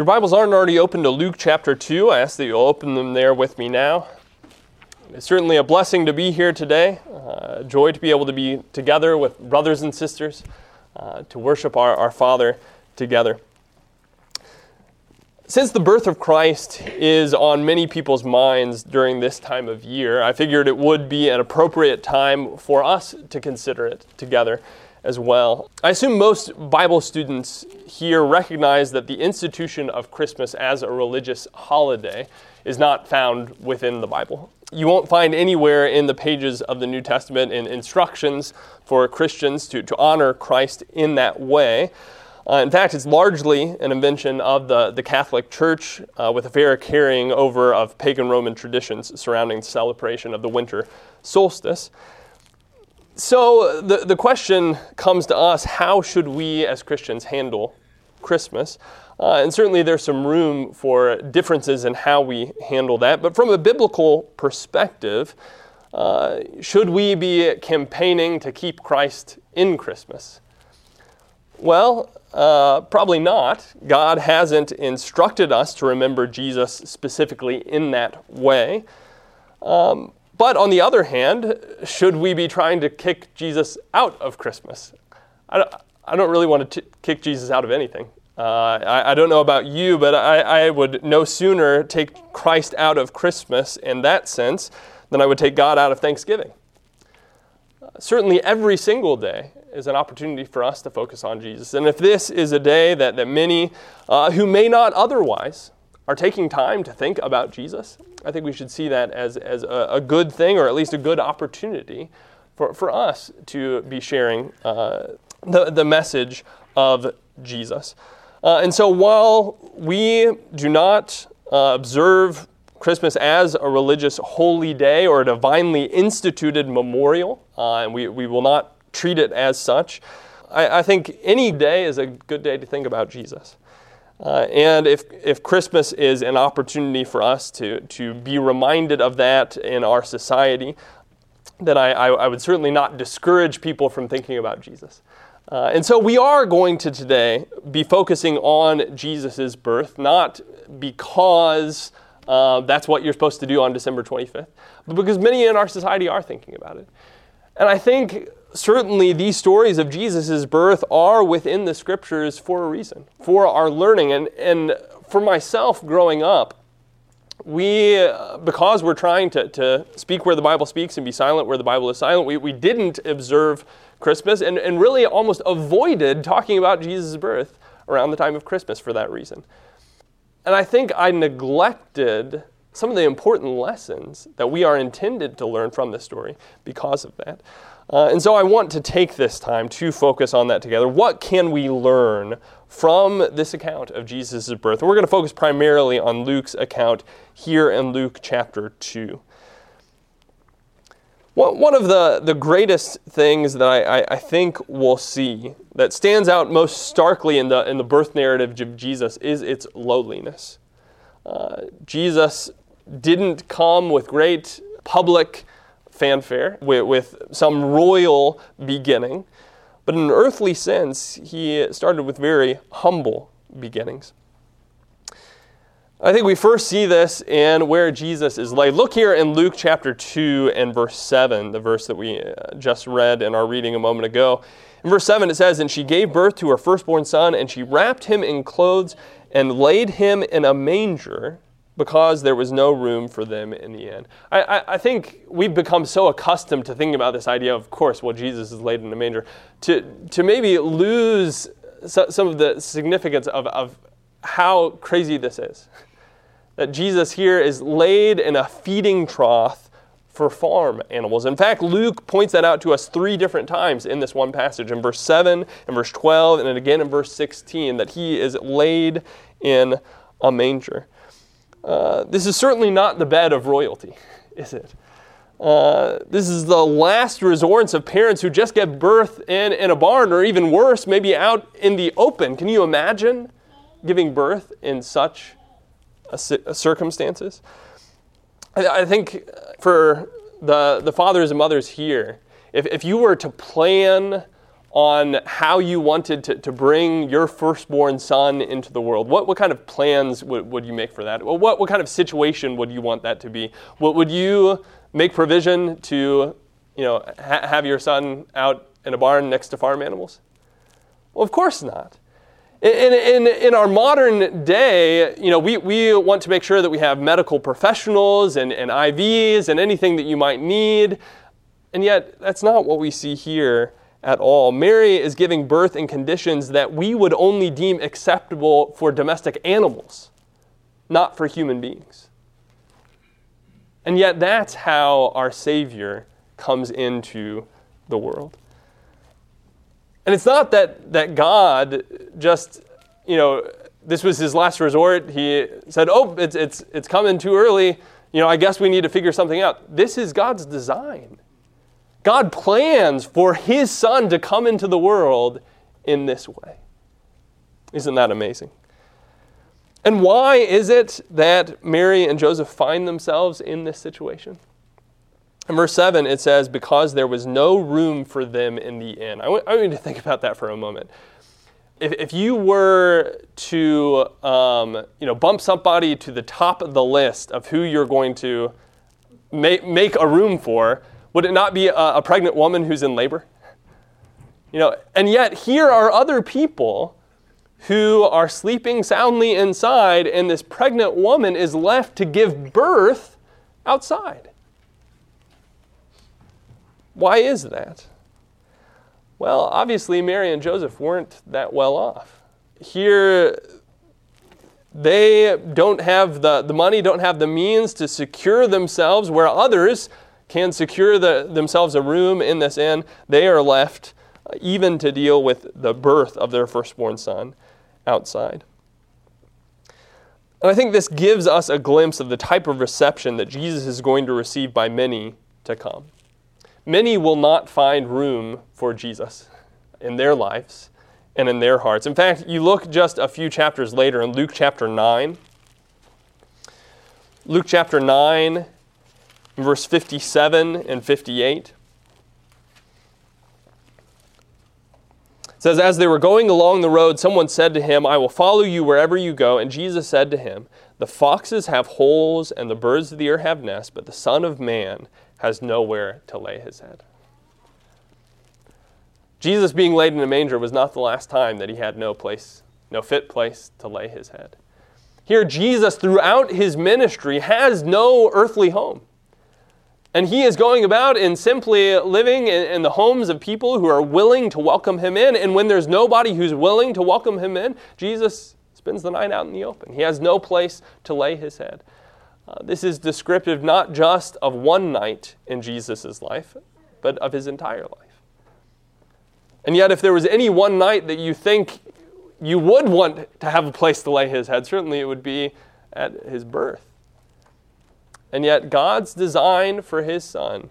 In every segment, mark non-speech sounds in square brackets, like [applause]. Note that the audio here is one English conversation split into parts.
your Bibles aren't already open to Luke chapter 2, I ask that you'll open them there with me now. It's certainly a blessing to be here today, uh, joy to be able to be together with brothers and sisters, uh, to worship our, our Father together. Since the birth of Christ is on many people's minds during this time of year, I figured it would be an appropriate time for us to consider it together as well. I assume most Bible students here recognize that the institution of Christmas as a religious holiday is not found within the Bible. You won't find anywhere in the pages of the New Testament in instructions for Christians to, to honor Christ in that way. Uh, in fact, it's largely an invention of the, the Catholic Church uh, with a fair carrying over of pagan Roman traditions surrounding the celebration of the winter solstice. So the, the question comes to us how should we as Christians handle Christmas? Uh, and certainly there's some room for differences in how we handle that. But from a biblical perspective, uh, should we be campaigning to keep Christ in Christmas? Well, uh, probably not. God hasn't instructed us to remember Jesus specifically in that way. Um, but on the other hand, should we be trying to kick Jesus out of Christmas? I don't, I don't really want to t- kick Jesus out of anything. Uh, I, I, don't know about you, but I, I would no sooner take Christ out of Christmas in that sense than I would take God out of Thanksgiving. Uh, certainly, every single day is an opportunity for us to focus on Jesus. And if this is a day that, that many uh, who may not otherwise are taking time to think about Jesus, I think we should see that as, as a, a good thing or at least a good opportunity for, for us to be sharing uh, the, the message of Jesus. Uh, and so while we do not uh, observe Christmas as a religious holy day or a divinely instituted memorial, uh, and we, we will not treat it as such, I, I think any day is a good day to think about Jesus. Uh, and if, if Christmas is an opportunity for us to, to be reminded of that in our society, then I, I, I would certainly not discourage people from thinking about Jesus. Uh, and so we are going to today be focusing on Jesus' birth, not because uh, that's what you're supposed to do on December 25th, but because many in our society are thinking about it. And I think certainly these stories of Jesus' birth are within the scriptures for a reason, for our learning. And, and for myself growing up, we, uh, because we're trying to, to speak where the Bible speaks and be silent where the Bible is silent, we, we didn't observe Christmas and, and really almost avoided talking about Jesus' birth around the time of Christmas for that reason. And I think I neglected some of the important lessons that we are intended to learn from this story because of that. Uh, and so I want to take this time to focus on that together. What can we learn from this account of Jesus' birth? And we're going to focus primarily on Luke's account here in Luke chapter 2. One of the, the greatest things that I, I, think we'll see that stands out most starkly in the, in the birth narrative of Jesus is its lowliness. Uh, Jesus didn't come with great public fanfare, with, with some royal beginning. But in an earthly sense, he started with very humble beginnings. I think we first see this in where Jesus is laid. Look here in Luke chapter 2 and verse 7, the verse that we uh, just read in our reading a moment ago. In verse 7, it says, And she gave birth to her firstborn son, and she wrapped him in clothes and laid him in a manger because there was no room for them in the end. I, I, I, think we've become so accustomed to thinking about this idea, of course, well, Jesus is laid in a manger, to, to maybe lose so, some of the significance of, of how crazy this is. [laughs] That Jesus here is laid in a feeding trough for farm animals. In fact, Luke points that out to us three different times in this one passage in verse 7, in verse 12, and then again in verse 16, that he is laid in a manger. Uh, this is certainly not the bed of royalty, [laughs] is it? Uh, this is the last resorts of parents who just get birth in, in a barn, or even worse, maybe out in the open. Can you imagine giving birth in such a, a circumstances? I, I, think for the, the fathers and mothers here, if, if you were to plan on how you wanted to, to bring your firstborn son into the world, what, what kind of plans would, would you make for that? What, what kind of situation would you want that to be? What, would you make provision to you know, ha- have your son out in a barn next to farm animals? Well, of course not. In, in, in our modern day, you know, we, we want to make sure that we have medical professionals and, and IVs and anything that you might need. And yet, that's not what we see here at all. Mary is giving birth in conditions that we would only deem acceptable for domestic animals, not for human beings. And yet, that's how our Savior comes into the world. And it's not that, that God just, you know, this was his last resort. He said, oh, it's, it's, it's coming too early. You know, I guess we need to figure something out. This is God's design. God plans for his son to come into the world in this way. Isn't that amazing? And why is it that Mary and Joseph find themselves in this situation? In verse 7, it says, Because there was no room for them in the inn. I want, you to think about that for a moment. If, if you were to um, you know, bump somebody to the top of the list of who you're going to make a room for, would it not be a, a pregnant woman who's in labor? You know, and yet here are other people who are sleeping soundly inside, and this pregnant woman is left to give birth outside. Why is that? Well, obviously, Mary and Joseph weren't that well off. Here, they don't have the, the money, don't have the means to secure themselves where others can secure the, themselves a room in this inn. They are left uh, even to deal with the birth of their firstborn son outside. And I think this gives us a glimpse of the type of reception that Jesus is going to receive by many to come many will not find room for Jesus in their lives and in their hearts. In fact, you look just a few chapters later in Luke chapter 9. Luke chapter 9, verse 57 and 58. It says, As they were going along the road, someone said to him, I will follow you wherever you go. And Jesus said to him, The foxes have holes, and the birds of the air have nests, but the Son of Man has nowhere to lay his head. Jesus being laid in a manger was not the last time that he had no place, no fit place to lay his head. Here, Jesus, throughout his ministry, has no earthly home. And he is going about and simply living in, the homes of people who are willing to welcome him in. And when there's nobody who's willing to welcome him in, Jesus spends the night out in the open. He has no place to lay his head. Uh, this is descriptive not just of one night in Jesus' life, but of his entire life. And yet, if there was any one night that you think you would want to have a place to lay his head, certainly it would be at his birth. And yet, God's design for his son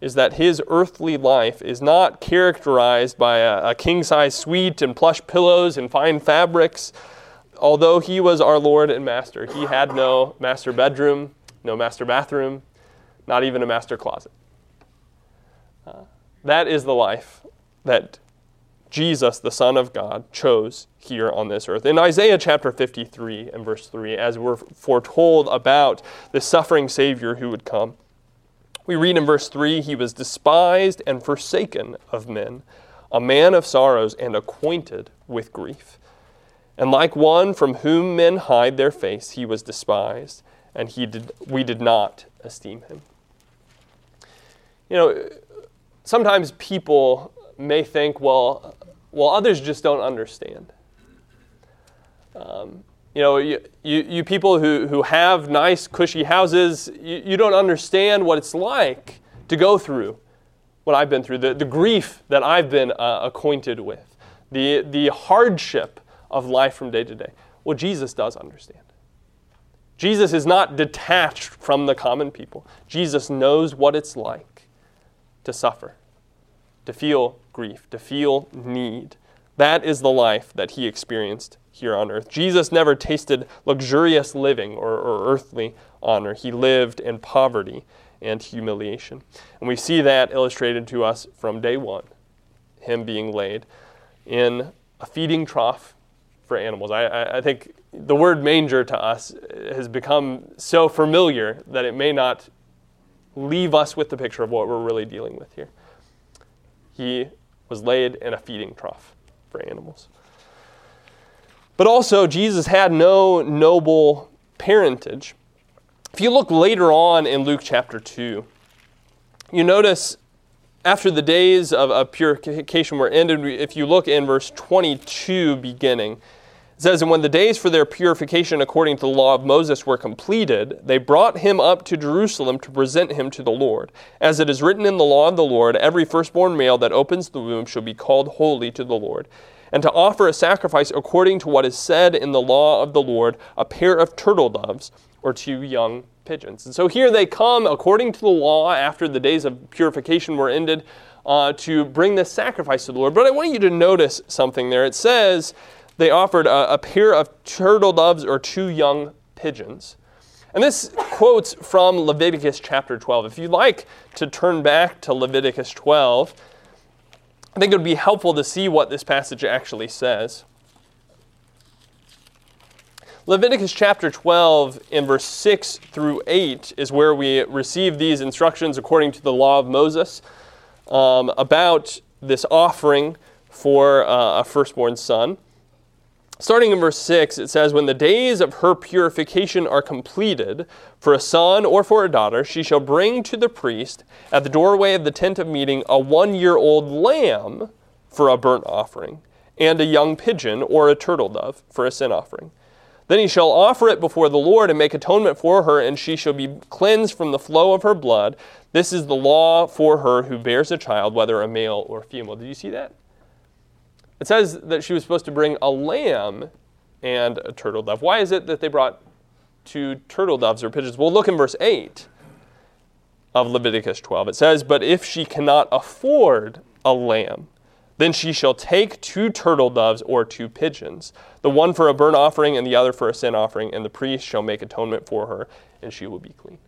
is that his earthly life is not characterized by a, a king size suite and plush pillows and fine fabrics although he was our Lord and Master, he had no master bedroom, no master bathroom, not even a master closet. Uh, that is the life that Jesus, the Son of God, chose here on this earth. In Isaiah chapter 53 and verse 3, as we're foretold about the suffering Savior who would come, we read in verse 3 He was despised and forsaken of men, a man of sorrows and acquainted with grief. And like one from whom men hide their face, he was despised, and he did, we did not esteem him. You know, sometimes people may think, well, well, others just don't understand. Um, you know, you, you, you, people who, who have nice, cushy houses, you, you don't understand what it's like to go through what I've been through, the, the grief that I've been uh, acquainted with, the, the hardship of life from day to day? Well, Jesus does understand. Jesus is not detached from the common people. Jesus knows what it's like to suffer, to feel grief, to feel need. That is the life that he experienced here on earth. Jesus never tasted luxurious living or, or earthly honor. He lived in poverty and humiliation. And we see that illustrated to us from day one him being laid in a feeding trough for animals. I, I, I think the word manger to us has become so familiar that it may not leave us with the picture of what we're really dealing with here. He was laid in a feeding trough for animals. But also, Jesus had no noble parentage. If you look later on in Luke chapter 2, you notice after the days of, of purification were ended, if you look in verse 22 beginning, it says, And when the days for their purification according to the law of Moses were completed, they brought him up to Jerusalem to present him to the Lord. As it is written in the law of the Lord, every firstborn male that opens the womb shall be called holy to the Lord. And to offer a sacrifice according to what is said in the law of the Lord, a pair of turtle doves or two young pigeons. And so here they come according to the law after the days of purification were ended uh, to bring this sacrifice to the Lord. But I want you to notice something there. It says, they offered a, a pair of turtle doves or two young pigeons. And this quotes from Leviticus chapter 12. If you'd like to turn back to Leviticus 12, I think it would be helpful to see what this passage actually says. Leviticus chapter 12, in verse 6 through 8, is where we receive these instructions according to the law of Moses um, about this offering for uh, a firstborn son. Starting in verse 6, it says, When the days of her purification are completed, for a son or for a daughter, she shall bring to the priest at the doorway of the tent of meeting a one year old lamb for a burnt offering, and a young pigeon or a turtle dove for a sin offering. Then he shall offer it before the Lord and make atonement for her, and she shall be cleansed from the flow of her blood. This is the law for her who bears a child, whether a male or female. Did you see that? It says that she was supposed to bring a lamb and a turtle dove. Why is it that they brought two turtle doves or pigeons? Well, look in verse 8 of Leviticus 12. It says, But if she cannot afford a lamb, then she shall take two turtle doves or two pigeons, the one for a burnt offering and the other for a sin offering, and the priest shall make atonement for her, and she will be clean.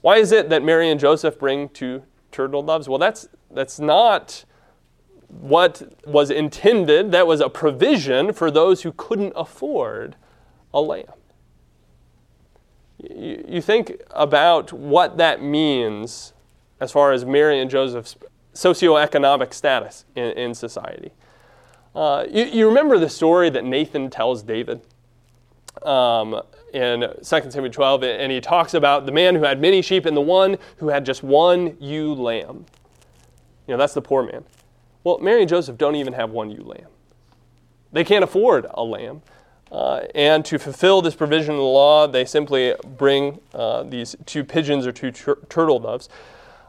Why is it that Mary and Joseph bring two turtle doves? Well, that's, that's not what was intended, that was a provision for those who couldn't afford a lamb. You, you think about what that means as far as Mary and Joseph's socioeconomic status in, in society. Uh, you, you, remember the story that Nathan tells David um, in 2 Samuel 12, and he talks about the man who had many sheep and the one who had just one ewe lamb. You know, that's the poor man. Well, Mary and Joseph don't even have one ewe lamb. They can't afford a lamb. Uh, and to fulfill this provision of the law, they simply bring uh, these two pigeons or two tur- turtle doves.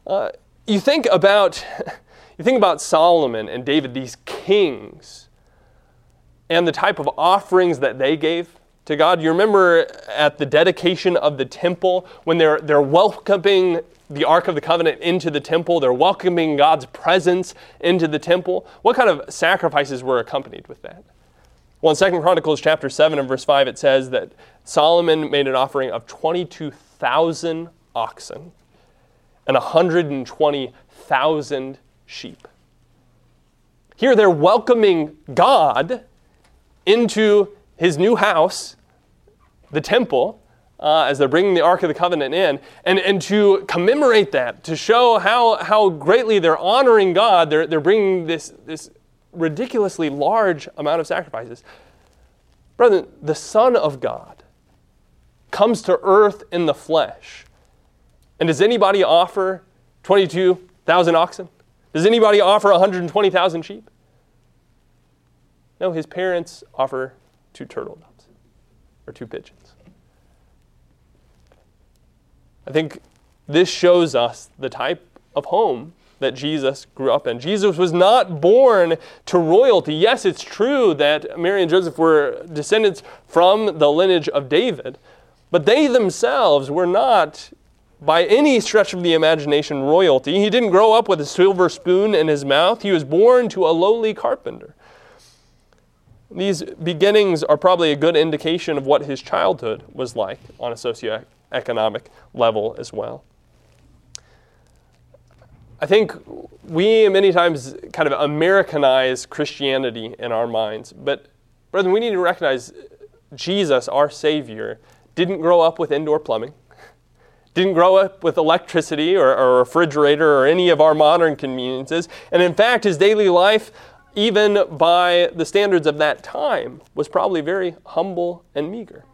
Uh, you think about [laughs] you think about Solomon and David, these kings, and the type of offerings that they gave to God. You remember at the dedication of the temple when they're they're welcoming the Ark of the Covenant into the temple. They're welcoming God's presence into the temple. What kind of sacrifices were accompanied with that? Well, in 2 Chronicles chapter 7 and verse 5, it says that Solomon made an offering of 22,000 oxen and 120,000 sheep. Here they're welcoming God into his new house, the temple, uh, as they're bringing the Ark of the Covenant in. And, and to commemorate that, to show how, how greatly they're honoring God, they're, they're bringing this, this ridiculously large amount of sacrifices. Brother, the Son of God comes to earth in the flesh. And does anybody offer 22,000 oxen? Does anybody offer 120,000 sheep? No, his parents offer two turtle doves or two pigeons. I think this shows us the type of home that Jesus grew up in. Jesus was not born to royalty. Yes, it's true that Mary and Joseph were descendants from the lineage of David, but they themselves were not, by any stretch of the imagination, royalty. He didn't grow up with a silver spoon in his mouth, he was born to a lowly carpenter. These beginnings are probably a good indication of what his childhood was like on a socioeconomic level as well. I think we many times kind of Americanize Christianity in our minds, but brethren, we need to recognize Jesus, our Savior, didn't grow up with indoor plumbing, [laughs] didn't grow up with electricity or a refrigerator or any of our modern conveniences, and in fact, his daily life, even by the standards of that time, was probably very humble and meager.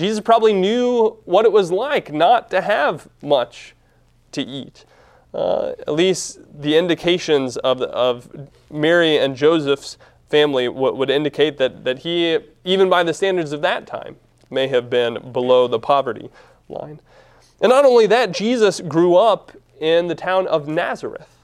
Jesus probably knew what it was like not to have much to eat. Uh, at least the indications of, of Mary and Joseph's family w- would indicate that, that he, even by the standards of that time, may have been below the poverty line. And not only that, Jesus grew up in the town of Nazareth.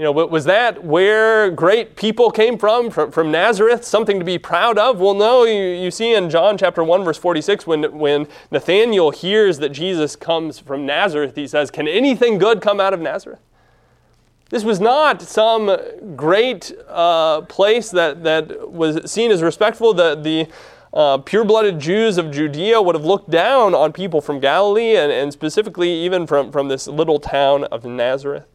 You know, was that where great people came from, from, from Nazareth, something to be proud of? Well, no. You, you see in John chapter 1, verse 46, when, when Nathanael hears that Jesus comes from Nazareth, he says, Can anything good come out of Nazareth? This was not some great uh, place that, that was seen as respectful. The, the uh, pure blooded Jews of Judea would have looked down on people from Galilee and, and specifically even from, from this little town of Nazareth.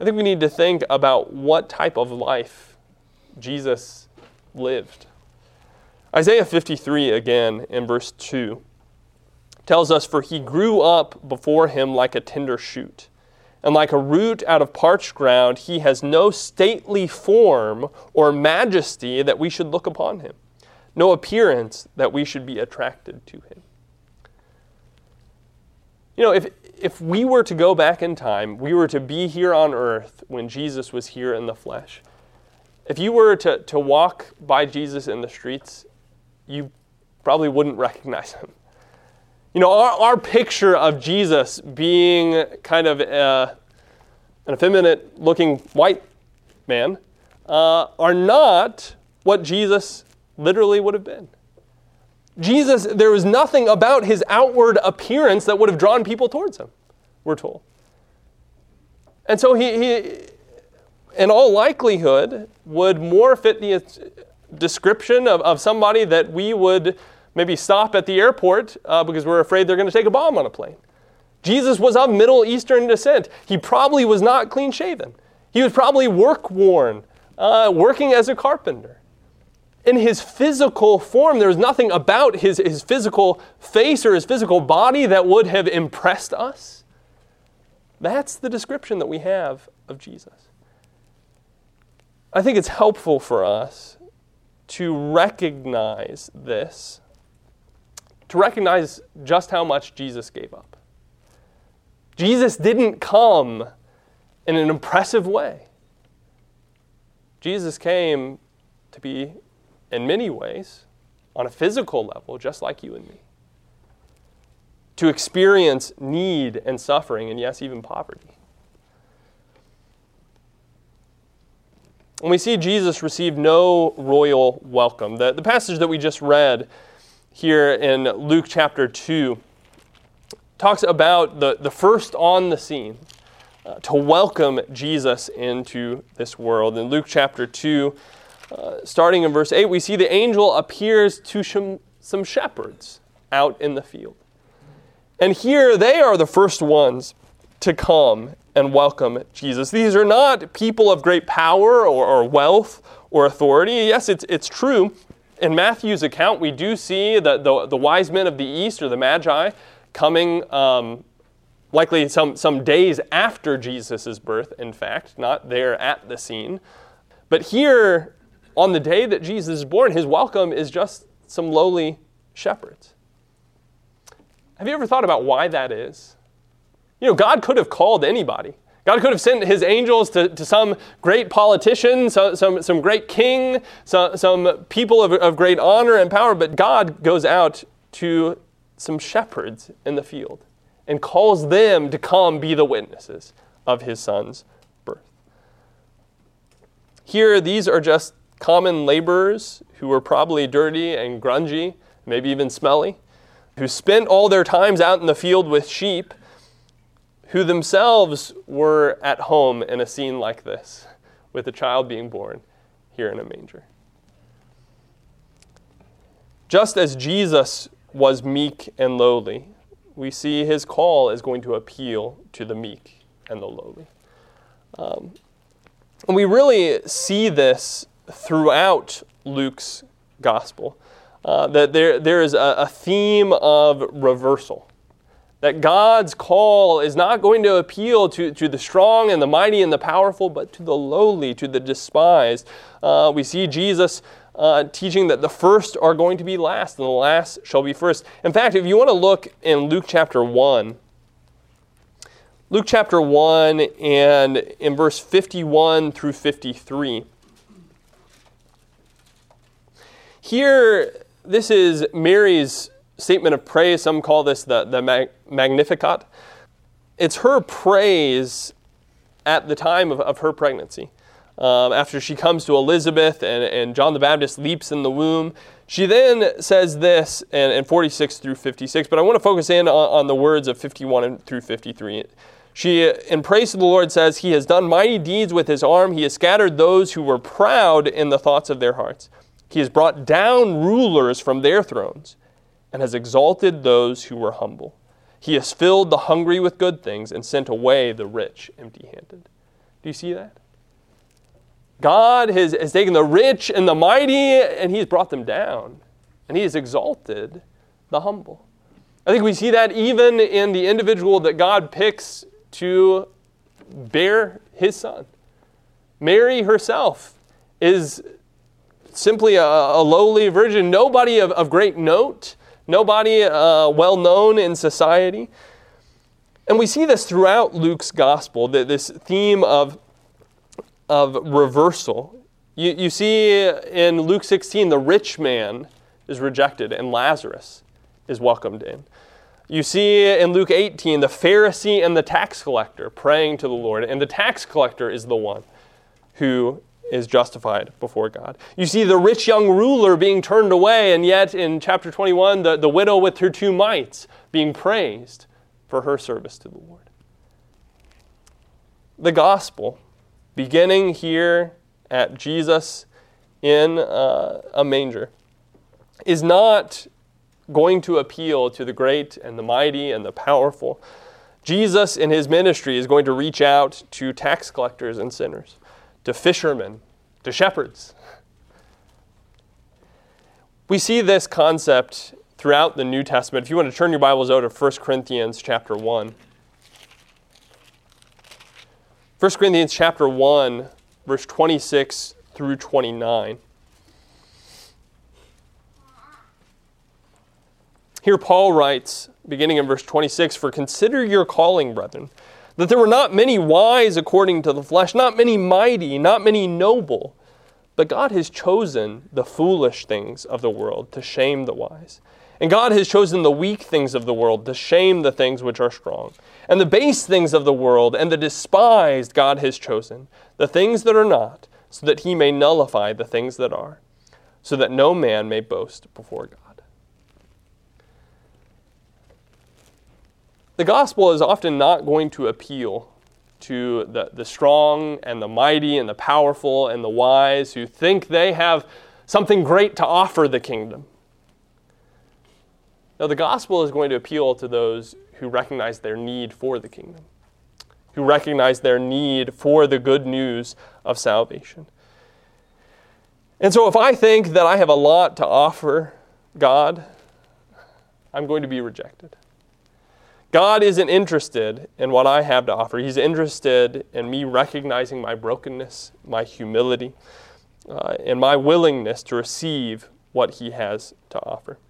I think we need to think about what type of life Jesus lived. Isaiah 53, again, in verse 2, tells us, For he grew up before him like a tender shoot, and like a root out of parched ground, he has no stately form or majesty that we should look upon him, no appearance that we should be attracted to him. You know, if, if we were to go back in time, we were to be here on earth when Jesus was here in the flesh. If you were to, to walk by Jesus in the streets, you probably wouldn't recognize him. You know, our, our picture of Jesus being kind of a, an effeminate looking white man uh, are not what Jesus literally would have been. Jesus, there was nothing about his outward appearance that would have drawn people towards him, we're told. And so he, he in all likelihood, would more fit the description of, of somebody that we would maybe stop at the airport uh, because we're afraid they're going to take a bomb on a plane. Jesus was of Middle Eastern descent. He probably was not clean shaven. He was probably work worn, uh, working as a carpenter in his physical form, there was nothing about his, his physical face or his physical body that would have impressed us. That's the description that we have of Jesus. I think it's helpful for us to recognize this, to recognize just how much Jesus gave up. Jesus didn't come in an impressive way. Jesus came to be in many ways, on a physical level, just like you and me. To experience need and suffering, and yes, even poverty. And we see Jesus receive no royal welcome. The, the passage that we just read here in Luke chapter 2 talks about the, the first on the scene uh, to welcome Jesus into this world. In Luke chapter 2, uh, starting in verse 8, we see the angel appears to some, shepherds out in the field. And here they are the first ones to come and welcome Jesus. These are not people of great power or, or wealth or authority. Yes, it's, it's true. In Matthew's account, we do see the, the, the wise men of the east or the magi coming um, likely some, some days after Jesus' birth, in fact, not there at the scene. But here, on the day that Jesus is born, his welcome is just some lowly shepherds. Have you ever thought about why that is? You know, God could have called anybody. God could have sent his angels to, to some great politician, so, some, some great king, some, some people of, of great honor and power, but God goes out to some shepherds in the field and calls them to come be the witnesses of his son's birth. Here, these are just common laborers who were probably dirty and grungy, maybe even smelly, who spent all their times out in the field with sheep, who themselves were at home in a scene like this, with a child being born here in a manger. Just as Jesus was meek and lowly, we see his call is going to appeal to the meek and the lowly. Um, and we really see this throughout Luke's gospel. Uh, that there, there is a, a theme of reversal. That God's call is not going to appeal to, to the strong and the mighty and the powerful, but to the lowly, to the despised. Uh, we see Jesus uh, teaching that the first are going to be last and the last shall be first. In fact, if you want to look in Luke chapter 1, Luke chapter 1 and in verse 51 through 53. Here, this is Mary's statement of praise. Some call this the, the Magnificat. It's her praise at the time of, of her pregnancy. Um, after she comes to Elizabeth and, and John the Baptist leaps in the womb, she then says this in, in 46 through 56, but I want to focus in on, on the words of 51 through 53. She, in praise to the Lord, says, He has done mighty deeds with His arm. He has scattered those who were proud in the thoughts of their hearts. He has brought down rulers from their thrones and has exalted those who were humble. He has filled the hungry with good things and sent away the rich empty handed. Do you see that? God has, has taken the rich and the mighty and He has brought them down. And He has exalted the humble. I think we see that even in the individual that God picks to bear His Son. Mary herself is simply a, a lowly virgin, nobody of, of great note, nobody uh, well known in society. And we see this throughout Luke's gospel, that this theme of, of reversal. You, you see in Luke 16, the rich man is rejected and Lazarus is welcomed in. You see in Luke 18 the Pharisee and the tax collector praying to the Lord, and the tax collector is the one who is justified before God. You see the rich young ruler being turned away, and yet in chapter 21, the, the widow with her two mites being praised for her service to the Lord. The gospel, beginning here at Jesus in uh, a manger, is not going to appeal to the great and the mighty and the powerful. Jesus, in his ministry, is going to reach out to tax collectors and sinners to fishermen, to shepherds. We see this concept throughout the New Testament. If you want to turn your Bibles over to 1 Corinthians chapter 1. 1 Corinthians chapter 1, verse 26 through 29. Here Paul writes, beginning in verse 26, For consider your calling, brethren that there were not many wise according to the flesh, not many mighty, not many noble. But God has chosen the foolish things of the world to shame the wise. And God has chosen the weak things of the world to shame the things which are strong. And the base things of the world and the despised God has chosen, the things that are not, so that he may nullify the things that are, so that no man may boast before God. The gospel is often not going to appeal to the, the strong and the mighty and the powerful and the wise who think they have something great to offer the kingdom. No, the gospel is going to appeal to those who recognize their need for the kingdom, who recognize their need for the good news of salvation. And so, if I think that I have a lot to offer God, I'm going to be rejected. God isn't interested in what I have to offer. He's interested in me recognizing my brokenness, my humility, uh, and my willingness to receive what He has to offer.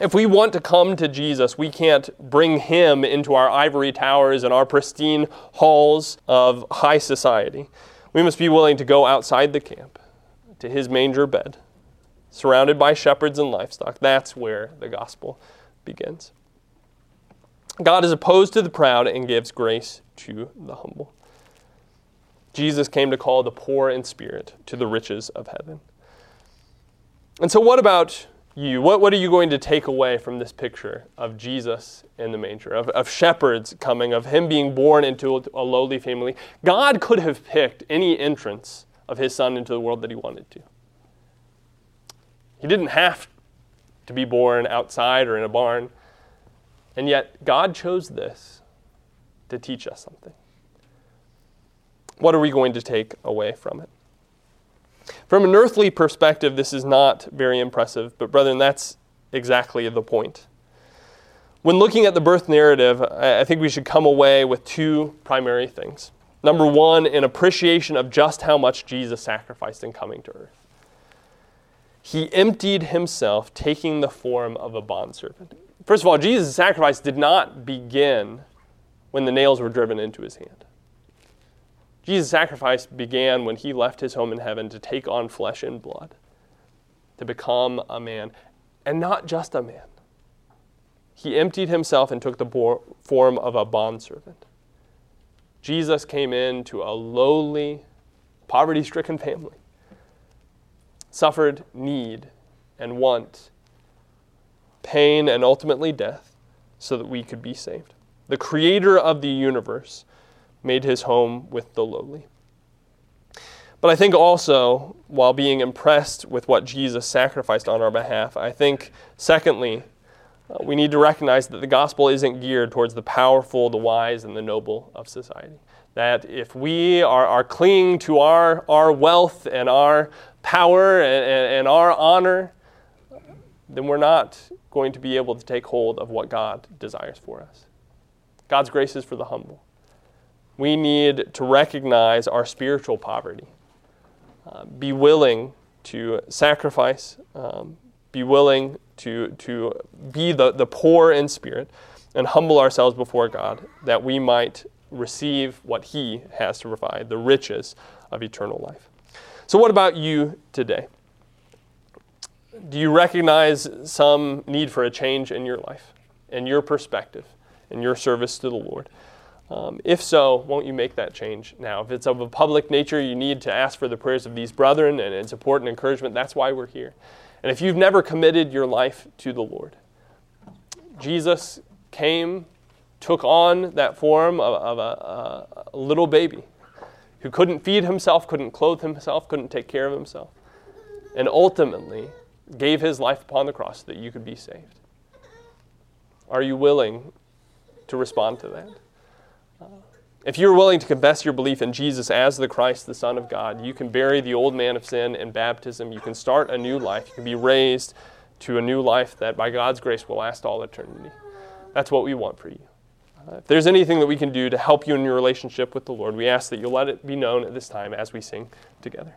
If we want to come to Jesus, we can't bring Him into our ivory towers and our pristine halls of high society. We must be willing to go outside the camp to His manger bed, surrounded by shepherds and livestock. That's where the gospel begins. God is opposed to the proud and gives grace to the humble. Jesus came to call the poor in spirit to the riches of heaven. And so, what about you? What, what are you going to take away from this picture of Jesus in the manger, of, of shepherds coming, of him being born into a lowly family? God could have picked any entrance of his son into the world that he wanted to. He didn't have to be born outside or in a barn. And yet, God chose this to teach us something. What are we going to take away from it? From an earthly perspective, this is not very impressive, but brethren, that's exactly the point. When looking at the birth narrative, I think we should come away with two primary things. Number one, an appreciation of just how much Jesus sacrificed in coming to earth. He emptied himself, taking the form of a bondservant. First of all, Jesus' sacrifice did not begin when the nails were driven into his hand. Jesus' sacrifice began when he left his home in heaven to take on flesh and blood, to become a man, and not just a man. He emptied himself and took the form of a bondservant. Jesus came into a lowly, poverty stricken family, suffered need and want, pain, and ultimately death so that we could be saved. The creator of the universe made his home with the lowly. But I think also, while being impressed with what Jesus sacrificed on our behalf, I think, secondly, uh, we need to recognize that the gospel isn't geared towards the powerful, the wise, and the noble of society. That if we are, are clinging to our, our wealth and our power and, and, and our honor, then we're not going to be able to take hold of what God desires for us. God's grace is for the humble we need to recognize our spiritual poverty, uh, be willing to sacrifice, um, be willing to, to be the, the poor in spirit, and humble ourselves before God that we might receive what He has to provide, the riches of eternal life. So, what about you today? Do you recognize some need for a change in your life, in your perspective, in your service to the Lord? Um, if so, won't you make that change now? If it's of a public nature, you need to ask for the prayers of these brethren and, support and encouragement. That's why we're here. And if you've never committed your life to the Lord, Jesus came, took on that form of, of a, a little baby who couldn't feed himself, couldn't clothe himself, couldn't take care of himself, and ultimately gave his life upon the cross that you could be saved. Are you willing to respond to that? If you're willing to confess your belief in Jesus as the Christ, the Son of God, you can bury the old man of sin in baptism. You can start a new life. You can be raised to a new life that, by God's grace, will last all eternity. That's what we want for you. Uh, if there's anything that we can do to help you in your relationship with the Lord, we ask that you'll let it be known at this time as we sing together.